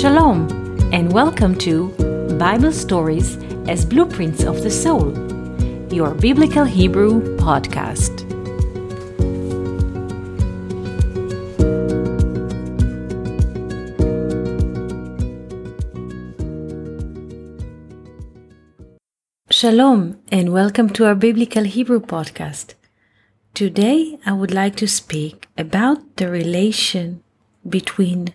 Shalom, and welcome to Bible Stories as Blueprints of the Soul, your Biblical Hebrew podcast. Shalom, and welcome to our Biblical Hebrew podcast. Today, I would like to speak about the relation between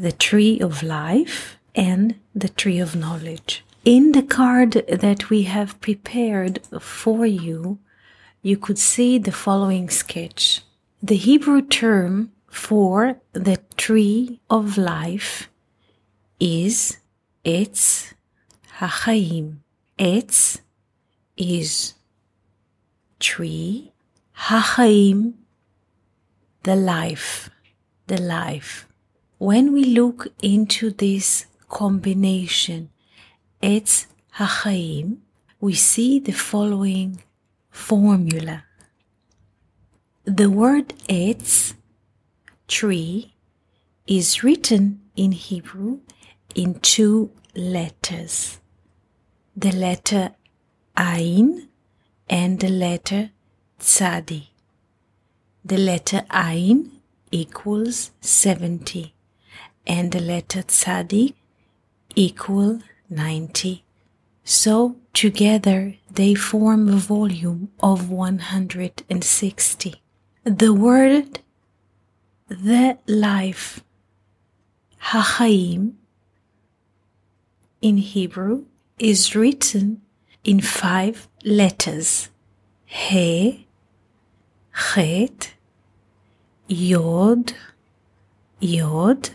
the tree of life and the tree of knowledge. In the card that we have prepared for you, you could see the following sketch. The Hebrew term for the tree of life is Etz HaChaim. Etz is tree, HaChaim, the life, the life when we look into this combination, Etz HaChaim, we see the following formula. The word Etz, tree, is written in Hebrew in two letters. The letter Ain and the letter Tzadi. The letter Ain equals 70 and the letter tzadik equal 90. So together they form a volume of 160. The word the life Hachaim in Hebrew is written in five letters He, Chet, Yod, Yod,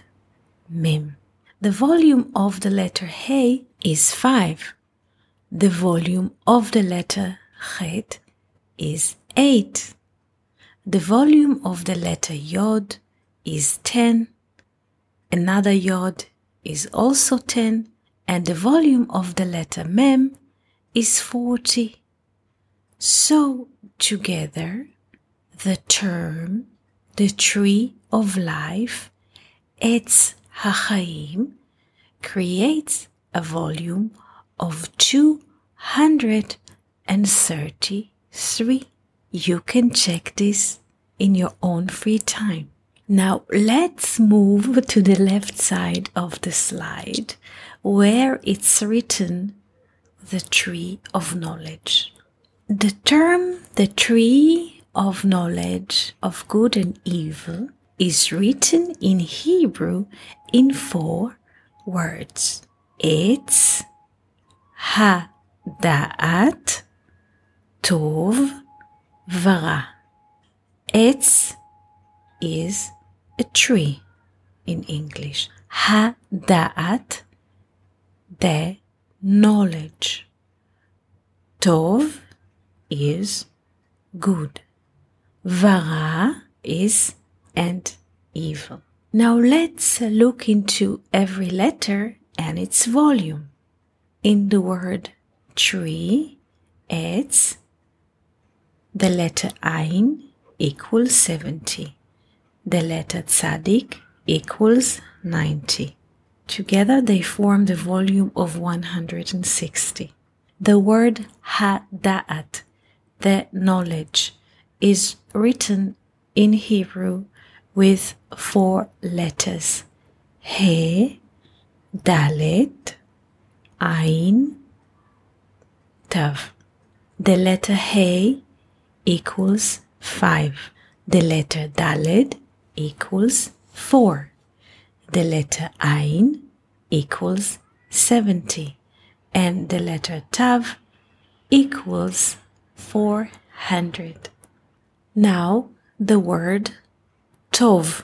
Mem. The volume of the letter He is 5. The volume of the letter Chet is 8. The volume of the letter Yod is 10. Another Yod is also 10. And the volume of the letter Mem is 40. So together, the term, the tree of life, Etz HaChaim creates a volume of 233. You can check this in your own free time. Now let's move to the left side of the slide where it's written the tree of knowledge. The term the tree of knowledge of good and evil is written in Hebrew in four words. Etz Ha-Da'at Tov Vara. Etz is a tree in English. Ha-Da'at, the knowledge. Tov is good. Vara is and evil. Now let's look into every letter and its volume. In the word tree, it's the letter Ein equals 70. The letter Tzadik equals 90. Together they form the volume of 160. The word Ha-Da'at, the knowledge, is written in Hebrew with four letters He, Dalet, Ein, Tav. The letter He equals 5. The letter Dalet equals 4. The letter Ein equals 70. And the letter Tav equals 400. Now the word tov,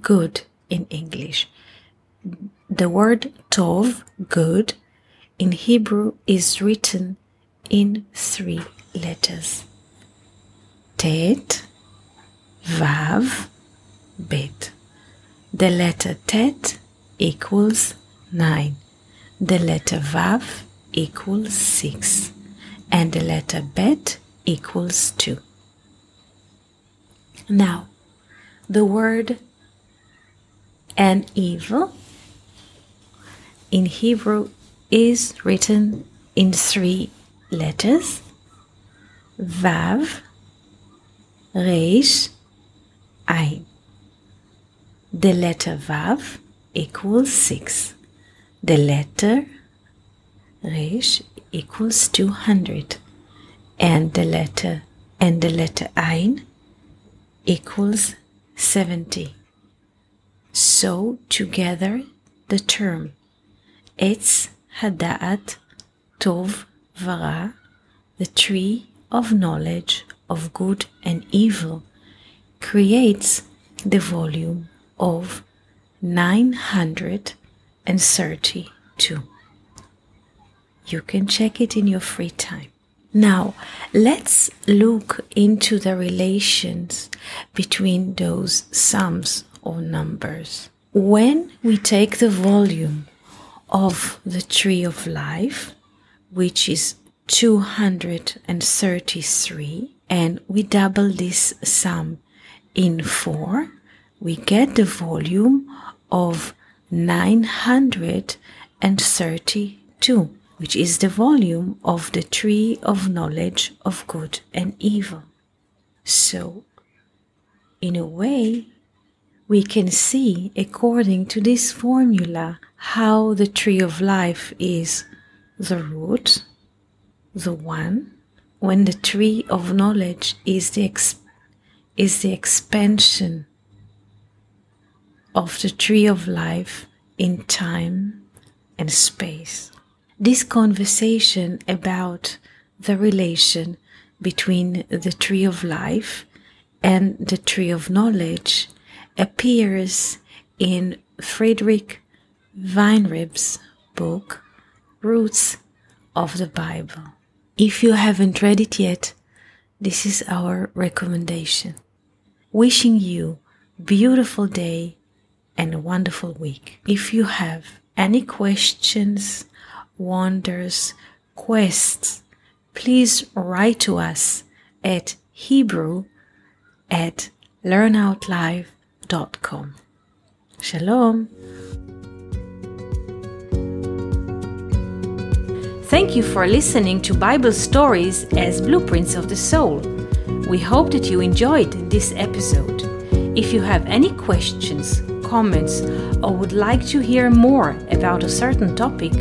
good in English. The word tov, good, in Hebrew is written in three letters. Tet, Vav, Bet. The letter Tet equals 9. The letter Vav equals 6. And the letter Bet equals 2. Now, the word and evil in Hebrew is written in three letters Vav, Reish, Ein. The letter Vav equals 6. The letter Reish equals 200. And the letter and the letter Ein equals 70. So together the term Etz Hada'at Tov Vara, the tree of knowledge of good and evil, creates the volume of 932. You can check it in your free time. Now, let's look into the relations between those sums or numbers. When we take the volume of the tree of life, which is 233, and we double this sum in 4, we get the volume of 932 which is the volume of the tree of knowledge of good and evil. So, in a way, we can see, according to this formula, how the tree of life is the root, the one, when the tree of knowledge is the, is the expansion of the tree of life in time and space this conversation about the relation between the tree of life and the tree of knowledge appears in Friedrich Weinreb's book, Roots of the Bible. If you haven't read it yet, this is our recommendation. Wishing you beautiful day and a wonderful week. If you have any questions wonders, quests, please write to us at Hebrew at learnoutlive.com. Shalom. Thank you for listening to Bible stories as blueprints of the soul. We hope that you enjoyed this episode. If you have any questions, comments, or would like to hear more about a certain topic,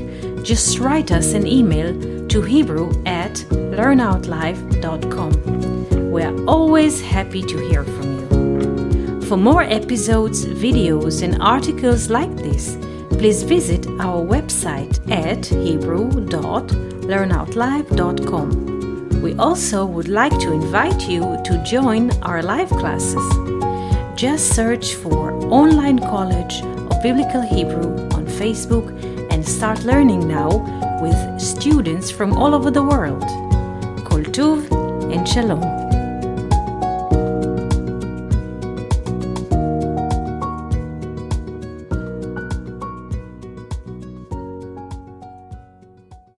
just write us an email to Hebrew at learnoutlive.com. We are always happy to hear from you. For more episodes, videos, and articles like this, please visit our website at hebrew.learnoutlive.com. We also would like to invite you to join our live classes. Just search for Online College of Biblical Hebrew on Facebook and start learning now with students from all over the world. Kol and Shalom.